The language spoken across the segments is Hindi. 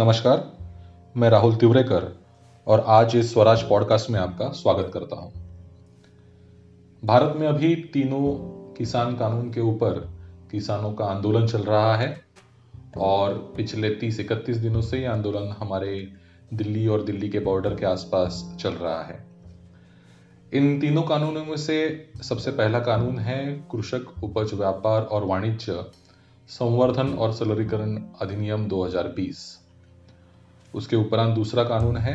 नमस्कार, मैं राहुल तिवरेकर और आज इस स्वराज पॉडकास्ट में आपका स्वागत करता हूँ। भारत में अभी तीनों किसान कानून के ऊपर किसानों का आंदोलन चल रहा है और पिछले 30-31 दिनों से ये आंदोलन हमारे दिल्ली और दिल्ली के बॉर्डर के आसपास चल रहा है। इन तीनों कानूनों में से सबसे पहला कानून है कृषक उपज व्यापार और वाणिज्य संवर्धन और सरलीकरण अधिनियम 2020 उसके उपरांत दूसरा कानून है,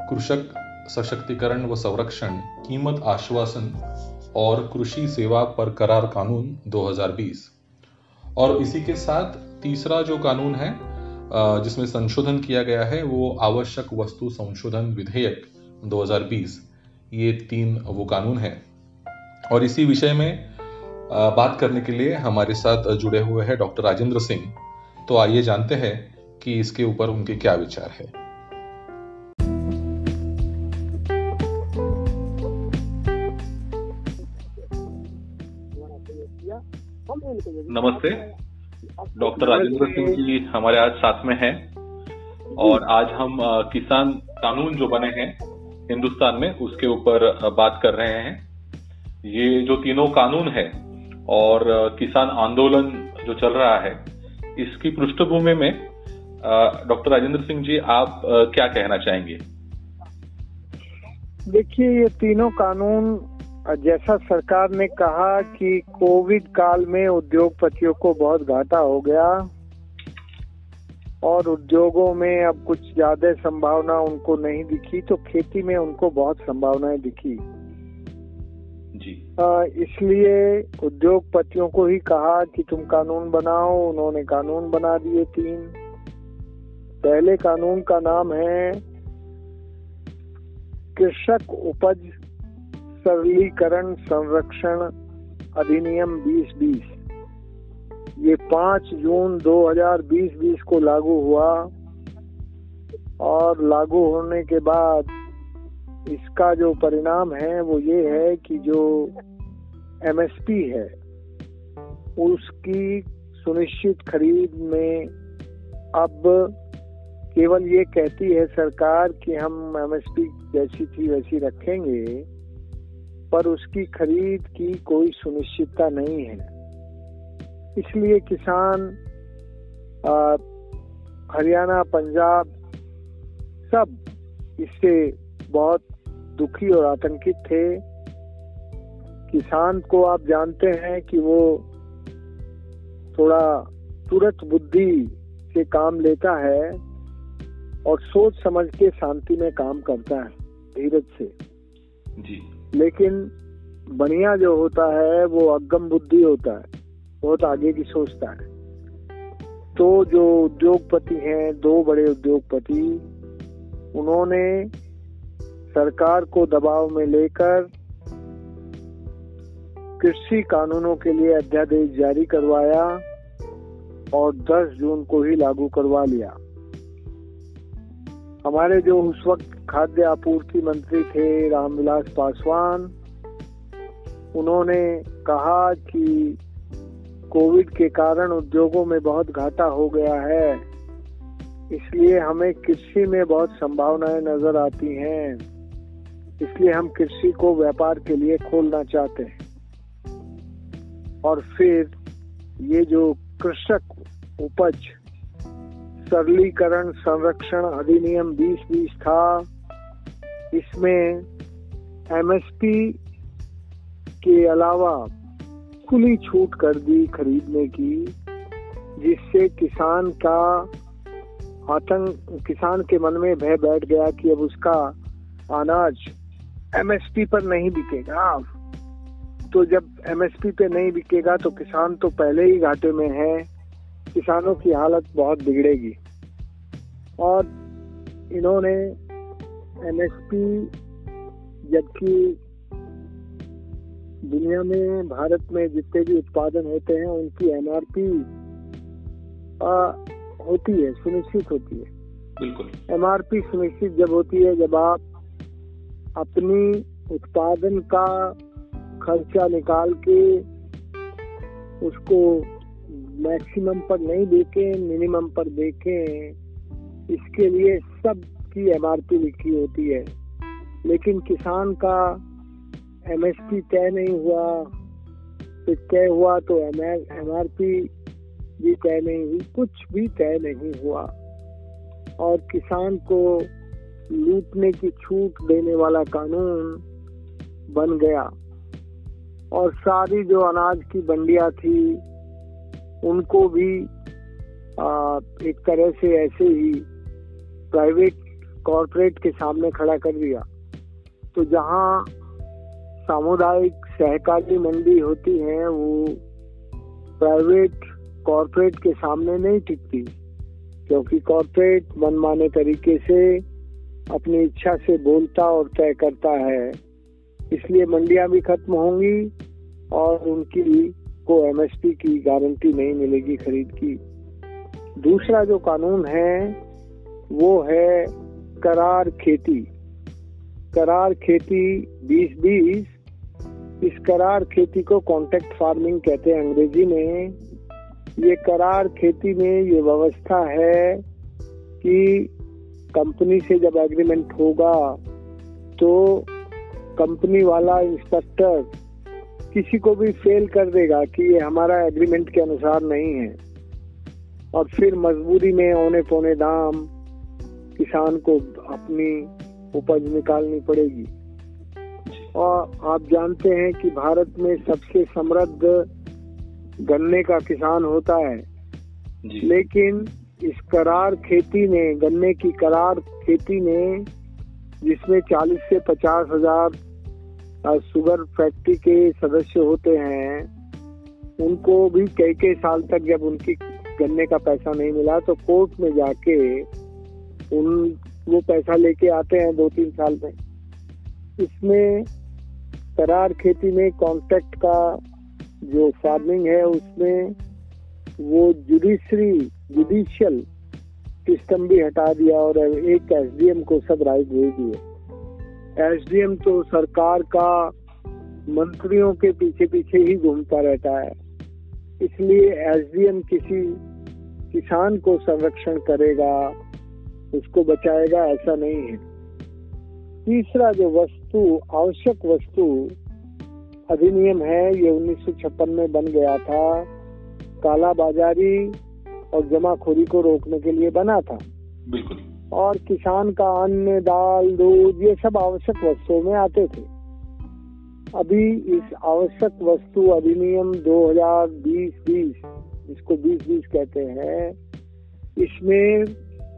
कृषक सशक्तिकरण व संरक्षण, कीमत आश्वासन और कृषि सेवा पर करार कानून 2020 और इसी के साथ तीसरा जो कानून है जिसमें संशोधन किया गया है, वो आवश्यक वस्तु संशोधन विधेयक 2020 ये तीन वो कानून है। और इसी विषय में बात करने के लिए हमारे साथ जुड़े हुए हैं डॉक्टर राजेंद्र सिंह। तो आइए जानते हैं कि इसके ऊपर उनके क्या विचार है। नमस्ते। डॉक्टर राजेंद्र सिंह जी हमारे आज साथ में हैं और आज हम किसान कानून जो बने हैं हिंदुस्तान में, उसके ऊपर बात कर रहे हैं। ये जो तीनों कानून है और किसान आंदोलन जो चल रहा है, इसकी पृष्ठभूमि में डॉक्टर राजेंद्र सिंह जी आप क्या कहना चाहेंगे? देखिए ये तीनों कानून जैसा सरकार ने कहा कि कोविड काल में उद्योगपतियों को बहुत घाटा हो गया और उद्योगों में अब कुछ ज़्यादा संभावना उनको नहीं दिखी तो खेती में उनको बहुत संभावनाएँ दिखी। जी। इसलिए उद्योगपतियों को ही कहा कि तुम कानून बनाओ उन्होंने कानून बना दिए तीन। पहले कानून का नाम है कृषक उपज सरलीकरण संरक्षण अधिनियम 2020 ये 5 जून 2020-20 को लागू हुआ और लागू होने के बाद इसका जो परिणाम है वो ये है कि जो एमएसपी है, उसकी सुनिश्चित खरीद में अब केवल ये कहती है सरकार कि हम एमएसपी जैसी थी वैसी रखेंगे, पर उसकी खरीद की कोई सुनिश्चितता नहीं है। इसलिए किसान हरियाणा, पंजाब सब इससे बहुत दुखी और आतंकित थे। किसान को आप जानते हैं कि वो थोड़ा तुरंत बुद्धि से काम लेता है। और सोच समझ के शांति में काम करता है धीरज से। जी। लेकिन बढ़िया जो होता है वो अगम बुद्धि होता है बहुत आगे की सोचता है। तो जो उद्योगपति हैं दो बड़े उद्योगपति उन्होंने सरकार को दबाव में लेकर कृषि कानूनों के लिए अध्यादेश जारी करवाया और 10 जून को ही लागू करवा लिया। हमारे जो उस वक्त खाद्य आपूर्ति मंत्री थे रामविलास पासवान, उन्होंने कहा कि कोविड के कारण उद्योगों में बहुत घाटा हो गया है। इसलिए हमें कृषि में बहुत संभावनाएँ नज़र आती हैं। इसलिए हम कृषि को व्यापार के लिए खोलना चाहते हैं। और फिर ये जो कृषक उपज सरलीकरण संरक्षण अधिनियम 2020 था। इसमें एमएसपी के अलावा खुली छूट कर दी खरीदने की, जिससे किसान का आतंक, किसान के मन में भय बैठ गया कि अब उसका अनाज एमएसपी पर नहीं बिकेगा। तो जब एमएसपी पे नहीं बिकेगा तो किसान तो पहले ही घाटे में है। किसानों की हालत बहुत बिगड़ेगी। और इन्होंने एमएसपी जबकि दुनिया में भारत में जितने भी उत्पादन होते हैं उनकी एमआरपी होती है सुनिश्चित होती है। बिल्कुल। एमआरपी सुनिश्चित जब होती है जब आप अपनी उत्पादन का खर्चा निकाल के उसको मैक्सिमम पर नहीं देखे, मिनिमम पर देखे। इसके लिए सब की एमआरपी लिखी होती है। लेकिन किसान का एमएसपी तय नहीं हुआ। फिर तय हुआ तो एम एमआरपी भी तय नहीं हुई, कुछ भी तय नहीं हुआ। और किसान को लूटने की छूट देने वाला कानून बन गया। और सारी जो अनाज की बंडिया थी उनको भी आ, एक तरह से ऐसे ही प्राइवेट कॉरपोरेट के सामने खड़ा कर दिया। तो जहाँ सामुदायिक सहकारी मंडी होती है वो प्राइवेट कॉरपोरेट के सामने नहीं टिकती क्योंकि कॉरपोरेट मनमाने तरीके से अपनी इच्छा से बोलता और तय करता है। इसलिए मंडियाँ भी खत्म होंगी और उनकी को एमएसपी की गारंटी नहीं मिलेगी खरीद की। दूसरा जो कानून है, वो है करार खेती। करार खेती 2020 इस करार खेती को कॉन्टेक्ट फ़ार्मिंग कहते हैं अंग्रेज़ी में। ये करार खेती में ये व्यवस्था है कि कंपनी से जब एग्रीमेंट होगा तो कंपनी वाला इंस्पेक्टर किसी को भी फेल कर देगा कि ये हमारा एग्रीमेंट के अनुसार नहीं है। और फिर मजबूरी में औने पौने दाम किसान को अपनी उपज निकालनी पड़ेगी। और आप जानते हैं कि भारत में सबसे समृद्ध गन्ने का किसान होता है। लेकिन इस करार खेती ने गन्ने की करार खेती ने जिसमें 40 से पचास हज़ार शुगर फैक्ट्री के सदस्य होते हैं, उनको भी कई कई साल तक जब उनकी गन्ने का पैसा नहीं मिला तो कोर्ट में जाके उन, वो पैसा लेके आते हैं दो तीन साल में। इसमें करार खेती में कॉन्ट्रैक्ट का जो फ़ार्मिंग है, उसमें वो जुडिशरी जुडिशियल सिस्टम भी हटा दिया और एक एसडीएम को सब राइट दे दिए एसडीएम तो सरकार का मंत्रियों के पीछे पीछे ही घूमता रहता है। इसलिए एसडीएम किसी किसान को संरक्षण करेगा, उसको बचाएगा, ऐसा नहीं है। तीसरा जो वस्तु, आवश्यक वस्तु अधिनियम है, ये उन्नीस सौ छप्पन में बन गया था। काला बाजारी और जमाखोरी को रोकने के लिए बना था। बिल्कुल। और किसान का अन्न, दाल, दूध, ये सब आवश्यक वस्तुओं में आते थे। अभी इस आवश्यक वस्तु अधिनियम 2020-20 इसको 2020 कहते हैं, इसमें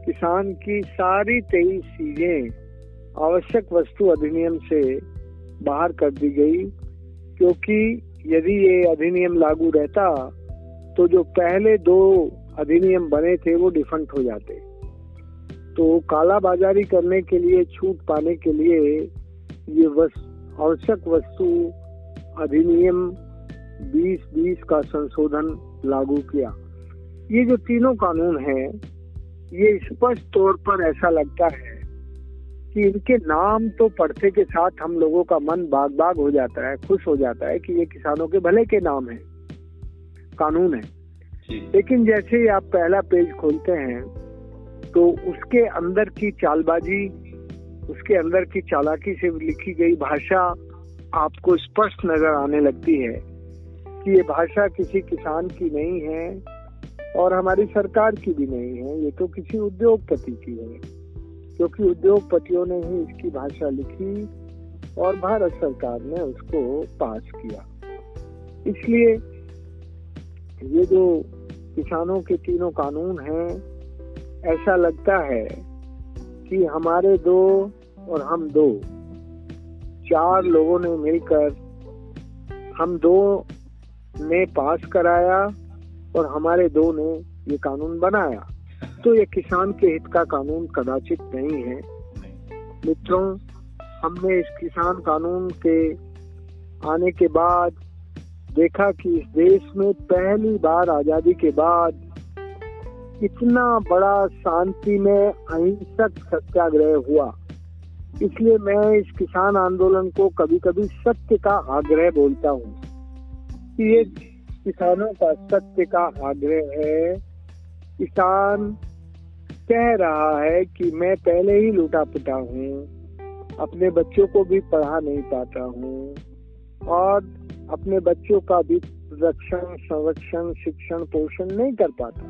किसान की सारी तेईस चीज़ें आवश्यक वस्तु अधिनियम से बाहर कर दी गई, क्योंकि यदि ये अधिनियम लागू रहता तो जो पहले दो अधिनियम बने थे वो डिफंट हो जाते। तो काला बाजारी करने के लिए छूट पाने के लिए ये वस, आवश्यक वस्तु अधिनियम 2020 का संशोधन लागू किया। ये जो तीनों कानून हैं ये स्पष्ट तौर पर ऐसा लगता है कि इनके नाम तो पढ़ते के साथ हम लोगों का मन बाग बाग हो जाता है खुश हो जाता है कि ये किसानों के भले के नाम है कानून है। लेकिन जैसे ही आप पहला पेज खोलते हैं तो उसके अंदर की चालबाजी, उसके अंदर की चालाकी से लिखी गई भाषा आपको स्पष्ट नज़र आने लगती है कि ये भाषा किसी किसान की नहीं है और हमारी सरकार की भी नहीं है। ये तो किसी उद्योगपति की है, क्योंकि उद्योगपतियों ने ही इसकी भाषा लिखी और भारत सरकार ने उसको पास किया। इसलिए ये जो किसानों के तीनों कानून हैं ऐसा लगता है कि हमारे दो और हम दो, चार लोगों ने मिलकर हम दो ने पास कराया और हमारे दो ने ये कानून बनाया। तो ये किसान के हित का कानून कदाचित नहीं है। मित्रों, हमने इस किसान कानून के आने के बाद देखा कि इस देश में पहली बार आज़ादी के बाद इतना बड़ा शांति में अहिंसक सत्याग्रह हुआ। इसलिए मैं इस किसान आंदोलन को कभी कभी सत्य का आग्रह बोलता हूँ ये किसानों का सत्य का आग्रह है। किसान कह रहा है कि मैं पहले ही लूटा पुटा हूँ, अपने बच्चों को भी पढ़ा नहीं पाता हूँ और अपने बच्चों का भी रक्षण, संरक्षण, शिक्षण, पोषण नहीं कर पाता।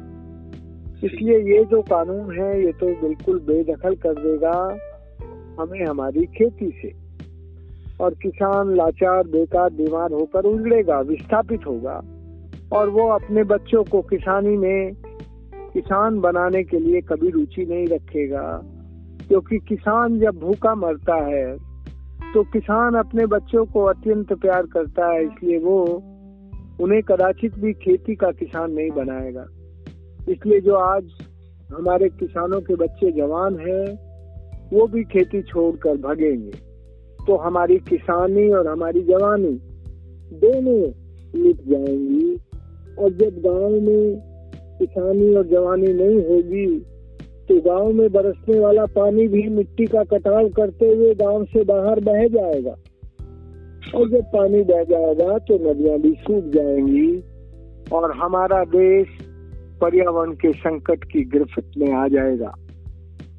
इसलिए ये जो कानून है, ये तो बिल्कुल बेदखल कर देगा हमें हमारी खेती से। और किसान लाचार, बेकार, बीमार होकर उजड़ेगा, विस्थापित होगा। और वो अपने बच्चों को किसानी में किसान बनाने के लिए कभी रुचि नहीं रखेगा। क्योंकि किसान जब भूखा मरता है तो किसान अपने बच्चों को अत्यंत प्यार करता है, इसलिए वो उन्हें कदाचित भी खेती का किसान नहीं बनाएगा। इसलिए जो आज हमारे किसानों के बच्चे जवान हैं, वो भी खेती छोड़कर भगेंगे। तो हमारी किसानी और हमारी जवानी दोनों मिट जाएँगी। और जब गाँव में किसानी और जवानी नहीं होगी तो गाँव में बरसने वाला पानी भी मिट्टी का कटाव करते हुए गाँव से बाहर बह जाएगा। और जब पानी बह जाएगा तो नदियाँ भी सूख जाएँगी। और हमारा देश पर्यावरण के संकट की गिरफ्त में आ जाएगा।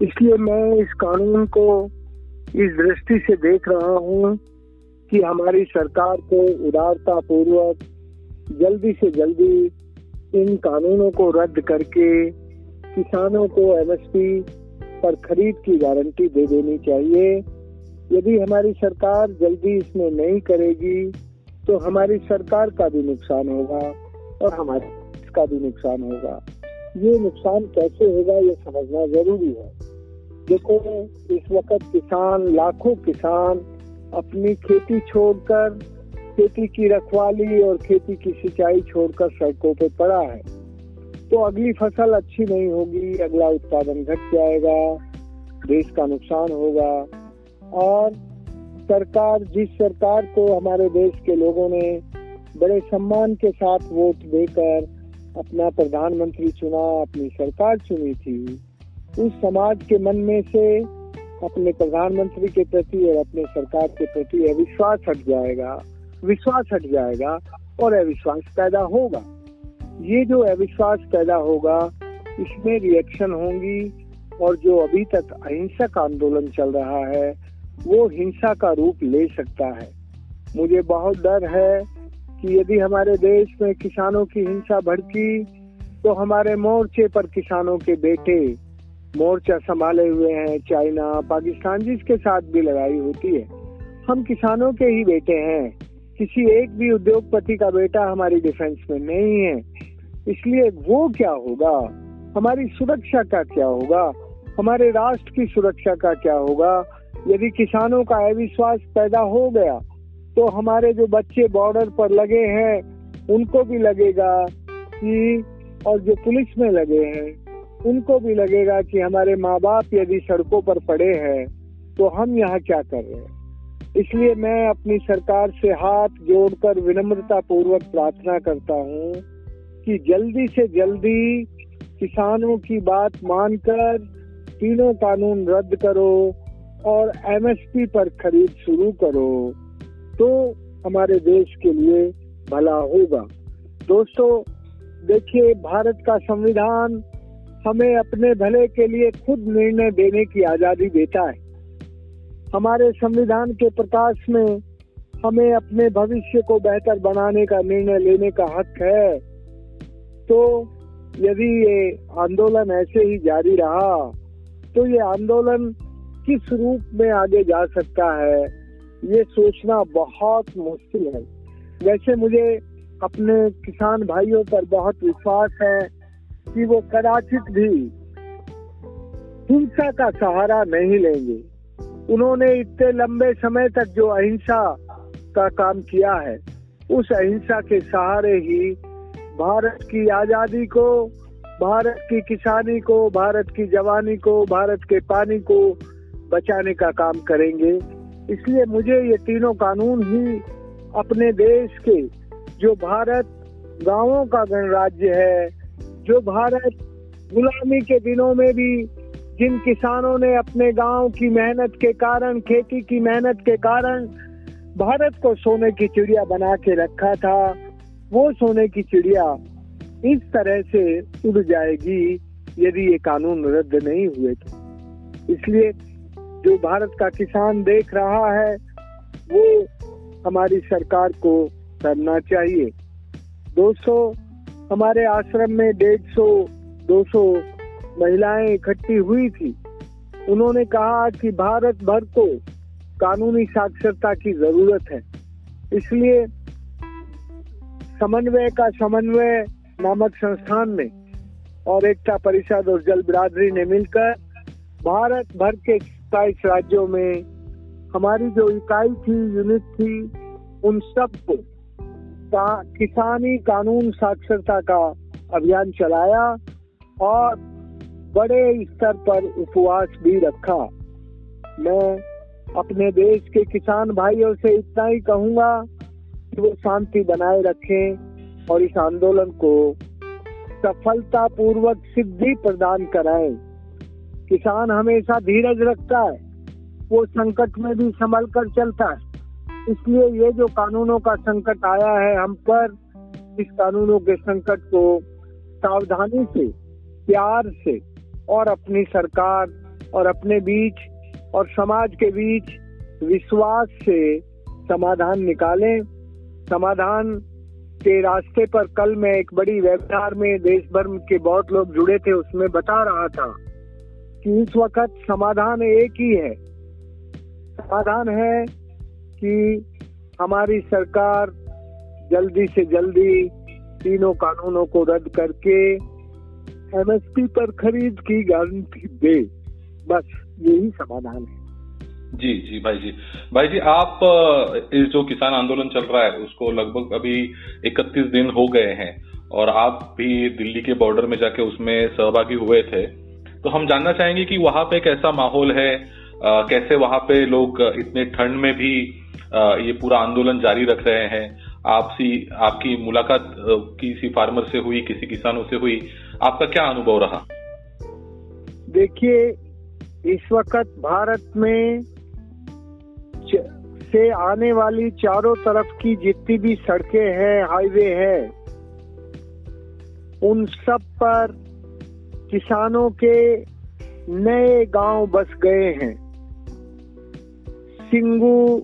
इसलिए मैं इस कानून को इस दृष्टि से देख रहा हूँ कि हमारी सरकार को उदारता पूर्वक जल्दी से जल्दी इन कानूनों को रद्द करके किसानों को एमएसपी पर खरीद की गारंटी दे देनी चाहिए। यदि हमारी सरकार जल्दी इसमें नहीं करेगी तो हमारी सरकार का भी नुकसान होगा और हमारे का भी नुकसान होगा? ये नुकसान कैसे होगा, ये समझना ज़रूरी है। देखो, इस वक्त किसान, लाखों किसान अपनी खेती छोड़कर खेती की रखवाली और खेती की सिंचाई छोड़कर सड़कों पे पड़ा है। तो अगली फ़सल अच्छी नहीं होगी, अगला उत्पादन घट जाएगा, देश का नुकसान होगा। और सरकार, जिस सरकार को हमारे देश के लोगों ने बड़े सम्मान के साथ वोट देकर अपना प्रधानमंत्री चुना, अपनी सरकार चुनी थी, उस समाज के मन में से अपने प्रधानमंत्री के प्रति और अपने सरकार के प्रति अविश्वास हट जाएगा, विश्वास हट जाएगा और अविश्वास पैदा होगा। ये जो अविश्वास पैदा होगा, इसमें रिएक्शन होंगी और जो अभी तक अहिंसक आंदोलन चल रहा है, वो हिंसा का रूप ले सकता है। मुझे बहुत डर है कि यदि हमारे देश में किसानों की हिंसा भड़की तो हमारे मोर्चे पर किसानों के बेटे मोर्चा संभाले हुए हैं। चाइना, पाकिस्तान जिसके साथ भी लड़ाई होती है। हम किसानों के ही बेटे हैं। किसी एक भी उद्योगपति का बेटा हमारी डिफेंस में नहीं है। इसलिए वो क्या होगा? हमारी सुरक्षा का क्या होगा? हमारे राष्ट्र की सुरक्षा का क्या होगा? यदि किसानों का अविश्वास पैदा हो गया तो हमारे जो बच्चे बॉर्डर पर लगे हैं, उनको भी लगेगा कि, और जो पुलिस में लगे हैं, उनको भी लगेगा कि हमारे माँ बाप यदि सड़कों पर पड़े हैं तो हम यहाँ क्या कर रहे हैं? इसलिए मैं अपनी सरकार से हाथ जोड़कर विनम्रता पूर्वक प्रार्थना करता हूँ कि जल्दी से जल्दी किसानों की बात मानकर तीनों कानून रद्द करो और एमएसपी पर खरीद शुरू करो। तो हमारे देश के लिए भला होगा। दोस्तों, देखिए, भारत का संविधान हमें अपने भले के लिए खुद निर्णय देने की आज़ादी देता है। हमारे संविधान के प्रकाश में हमें अपने भविष्य को बेहतर बनाने का निर्णय लेने का हक है। तो यदि ये आंदोलन ऐसे ही जारी रहा तो ये आंदोलन किस रूप में आगे जा सकता है? ये सोचना बहुत मुश्किल है। वैसे मुझे अपने किसान भाइयों पर बहुत विश्वास है कि वो कदाचित भी हिंसा का सहारा नहीं लेंगे। उन्होंने इतने लंबे समय तक जो अहिंसा का काम किया है, उस अहिंसा के सहारे ही भारत की आज़ादी को, भारत की किसानी को, भारत की जवानी को, भारत के पानी को बचाने का काम करेंगे। इसलिए मुझे ये तीनों कानून ही अपने देश के, जो भारत गाँवों का गणराज्य है, जो भारत गुलामी के दिनों में भी जिन किसानों ने अपने गाँव की मेहनत के कारण, खेती की मेहनत के कारण भारत को सोने की चिड़िया बना के रखा था, वो सोने की चिड़िया इस तरह से उड़ जाएगी यदि ये कानून रद्द नहीं हुए तो। इसलिए जो भारत का किसान देख रहा है, वो हमारी सरकार को करना चाहिए। दोस्तों, हमारे आश्रम में डेढ़ सौ, दो सौ महिलाएँ इकट्ठी हुई थी। उन्होंने कहा कि भारत भर को कानूनी साक्षरता की ज़रूरत है। इसलिए समन्वय का समन्वय नामक संस्थान में और एकता परिषद और जल बिरादरी ने मिलकर भारत भर के सत्ताईस राज्यों में हमारी जो इकाई थी यूनिट थी, उन सबको किसानी कानून साक्षरता का अभियान चलाया और बड़े स्तर पर उपवास भी रखा। मैं अपने देश के किसान भाइयों से इतना ही कहूँगा कि वो शांति बनाए रखें और इस आंदोलन को सफलता पूर्वक सिद्धि प्रदान कराएँ। किसान हमेशा धीरज रखता है, वो संकट में भी संभल कर चलता है। इसलिए ये जो कानूनों का संकट आया है, हम पर इस कानूनों के संकट को सावधानी से, प्यार से और अपनी सरकार और अपने बीच और समाज के बीच विश्वास से समाधान निकालें। समाधान के रास्ते पर कल मैं एक बड़ी वेबिनार में देश भर के बहुत लोग जुड़े थे, उसमें बता रहा था कि इस वक्त समाधान एक ही है। समाधान है कि हमारी सरकार जल्दी से जल्दी तीनों कानूनों को रद्द करके एमएसपी पर खरीद की गारंटी दे। बस यही समाधान है। जी जी, भाई जी। भाई जी, आप इस जो किसान आंदोलन चल रहा है, उसको लगभग अभी 31 दिन हो गए हैं और आप भी दिल्ली के बॉर्डर में जाके उसमें सहभागी हुए थे। तो हम जानना चाहेंगे कि वहाँ पे कैसा माहौल है आ, कैसे वहाँ पे लोग इतने ठंड में भी आ, ये पूरा आंदोलन जारी रख रहे हैं। आपसी आपकी मुलाकात किसी फार्मर से हुई किसी किसानों से हुई आपका क्या अनुभव रहा? देखिए इस वक्त भारत में से आने वाली चारों तरफ़ की जितनी भी सड़कें हैं हाईवे हैं उन सब पर किसानों के नए गाँव बस गए हैं। सिंगू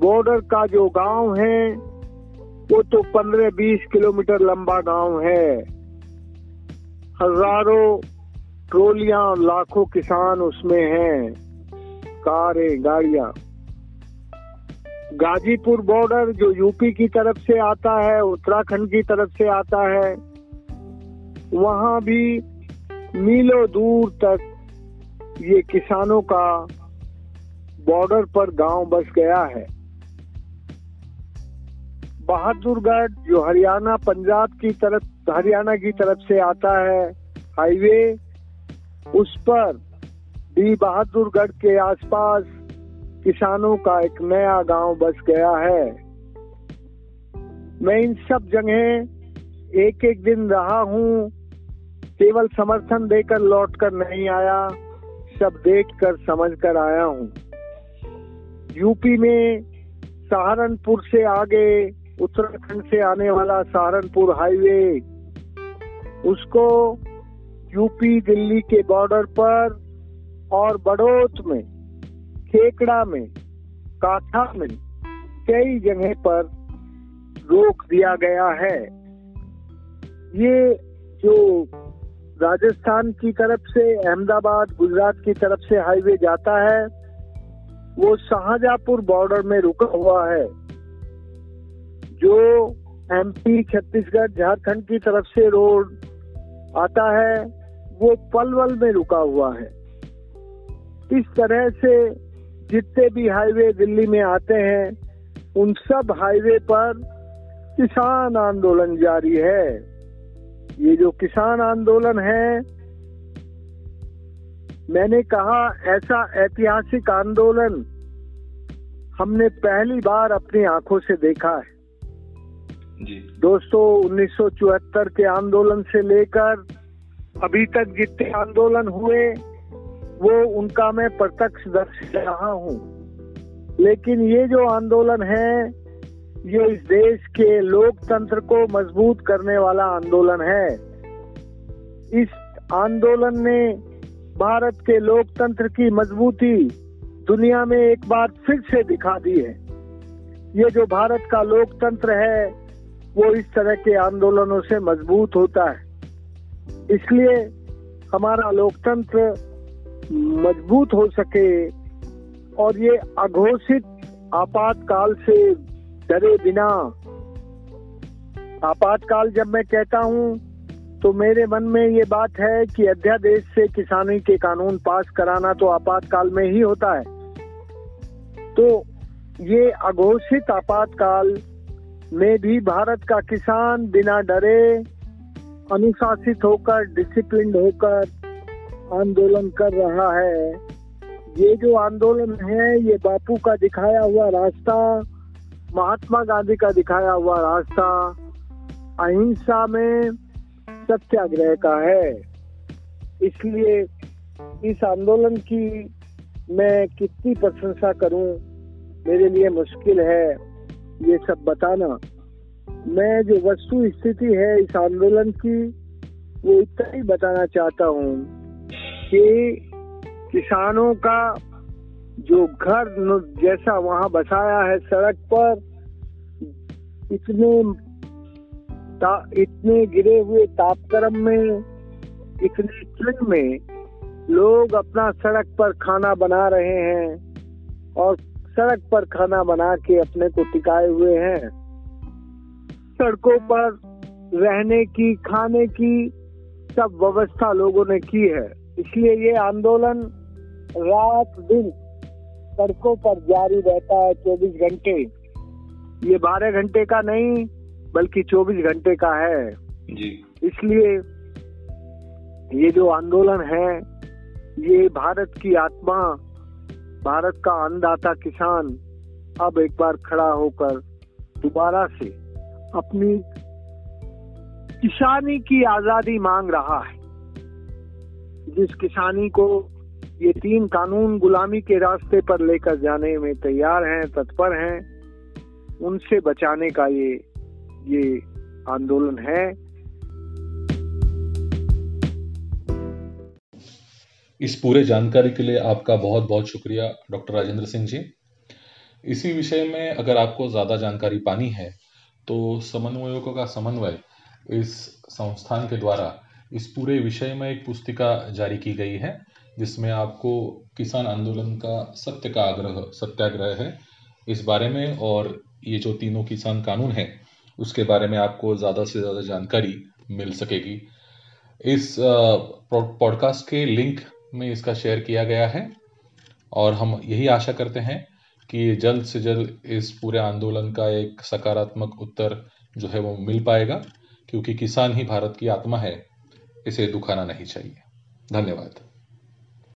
बॉर्डर का जो गाँव है, वो तो 15-20 किलोमीटर लंबा गाँव है। हज़ारों ट्रोलियाँ लाखों किसान उसमें हैं। कारें, गाड़ियाँ। गाजीपुर बॉर्डर जो यूपी की तरफ़ से आता है, उत्तराखंड की तरफ़ से आता है वहाँ भी मीलों दूर तक ये किसानों का बॉर्डर पर गाँव बस गया है। बहादुरगढ़ जो हरियाणा, पंजाब की तरफ़, हरियाणा की तरफ़ से आता है हाईवे, उस पर भी बहादुरगढ़ के आसपास किसानों का एक नया गाँव बस गया है। मैं इन सब जगह एक एक दिन रहा हूँ। केवल समर्थन देकर लौट कर नहीं आया, सब देख कर समझ कर आया हूँ। यूपी में सहारनपुर से आगे, उत्तराखंड से आने वाला सहारनपुर हाईवे, उसको यूपी दिल्ली के बॉर्डर पर और बड़ोत में, खेकड़ा में, काठा में, कई जगह पर रोक दिया गया है। ये जो राजस्थान की तरफ़ से, अहमदाबाद, गुजरात की तरफ़ से हाईवे जाता है। वो शाहजहापुर बॉर्डर में रुका हुआ है। जो एमपी छत्तीसगढ़, झारखंड की तरफ़ से रोड आता है, वो पलवल में रुका हुआ है। इस तरह से जितने भी हाईवे दिल्ली में आते हैं, उन सब हाईवे पर किसान आंदोलन जारी है। ये जो किसान आंदोलन है मैंने कहा ऐसा ऐतिहासिक आंदोलन हमने पहली बार अपनी आँखों से देखा है जी। दोस्तों उन्नीस सौ चौहत्तर के आंदोलन से लेकर अभी तक जितने आंदोलन हुए वो उनका मैं प्रत्यक्ष दर्श रहा हूँ लेकिन ये जो आंदोलन है ये इस देश के लोकतंत्र को मज़बूत करने वाला आंदोलन है। इस आंदोलन ने भारत के लोकतंत्र की मजबूती दुनिया में एक बार फिर से दिखा दी है। ये जो भारत का लोकतंत्र है, वो इस तरह के आंदोलनों से मज़बूत होता है। इसलिए हमारा लोकतंत्र मज़बूत हो सके और ये अघोषित आपातकाल से डरे बिना। आपातकाल जब मैं कहता हूँ तो मेरे मन में ये बात है कि अध्यादेश से किसानी के कानून पास कराना तो आपातकाल में ही होता है। तो ये अघोषित आपातकाल में भी भारत का किसान बिना डरे अनुशासित होकर डिसिप्लिन होकर आंदोलन कर रहा है। ये जो आंदोलन है, ये बापू का दिखाया हुआ रास्ता महात्मा गांधी का दिखाया हुआ रास्ता अहिंसा में सत्याग्रह का है। इसलिए इस आंदोलन की मैं कितनी प्रशंसा करूँ, मेरे लिए मुश्किल है ये सब बताना। मैं जो वस्तु स्थिति है इस आंदोलन की, वो इतना ही बताना चाहता हूँ कि किसानों का जो घर जैसा वहाँ बसाया है सड़क पर इतने ता, इतने गिरे हुए तापक्रम में इतने ठंड में लोग अपना सड़क पर खाना बना रहे हैं और सड़क पर खाना बना के अपने को टिकाए हुए हैं। सड़कों पर रहने की खाने की सब व्यवस्था लोगों ने की है। इसलिए ये आंदोलन रात दिन सड़कों पर जारी रहता है चौबीस घंटे। ये बारह घंटे का नहीं बल्कि 24 घंटे का है। जी। इसलिए ये जो आंदोलन है ये भारत की आत्मा भारत का अन्नदाता किसान अब एक बार खड़ा होकर दोबारा से अपनी किसानी की आज़ादी मांग रहा है। जिस किसानी को ये तीन कानून गुलामी के रास्ते पर लेकर जाने में तैयार हैं, तत्पर हैं। उनसे बचाने का ये ये आंदोलन है। इस पूरे जानकारी के लिए आपका बहुत बहुत शुक्रिया, डॉक्टर राजेंद्र सिंह जी। इसी विषय में अगर आपको ज़्यादा जानकारी पानी है तो समन्वयकों का समन्वय इस संस्थान के द्वारा, इस पूरे विषय में एक पुस्तिका जारी की गई है। जिसमें आपको किसान आंदोलन का सत्य का आग्रह, सत्याग्रह है इस बारे में और ये जो तीनों किसान कानून है, उसके बारे में आपको ज़्यादा से ज़्यादा जानकारी मिल सकेगी। इस पॉडकास्ट के लिंक में इसका शेयर किया गया है और हम यही आशा करते हैं कि जल्द से जल्द इस पूरे आंदोलन का एक सकारात्मक उत्तर जो है वो मिल पाएगा, क्योंकि किसान ही भारत की आत्मा है, इसे दुखाना नहीं चाहिए। धन्यवाद।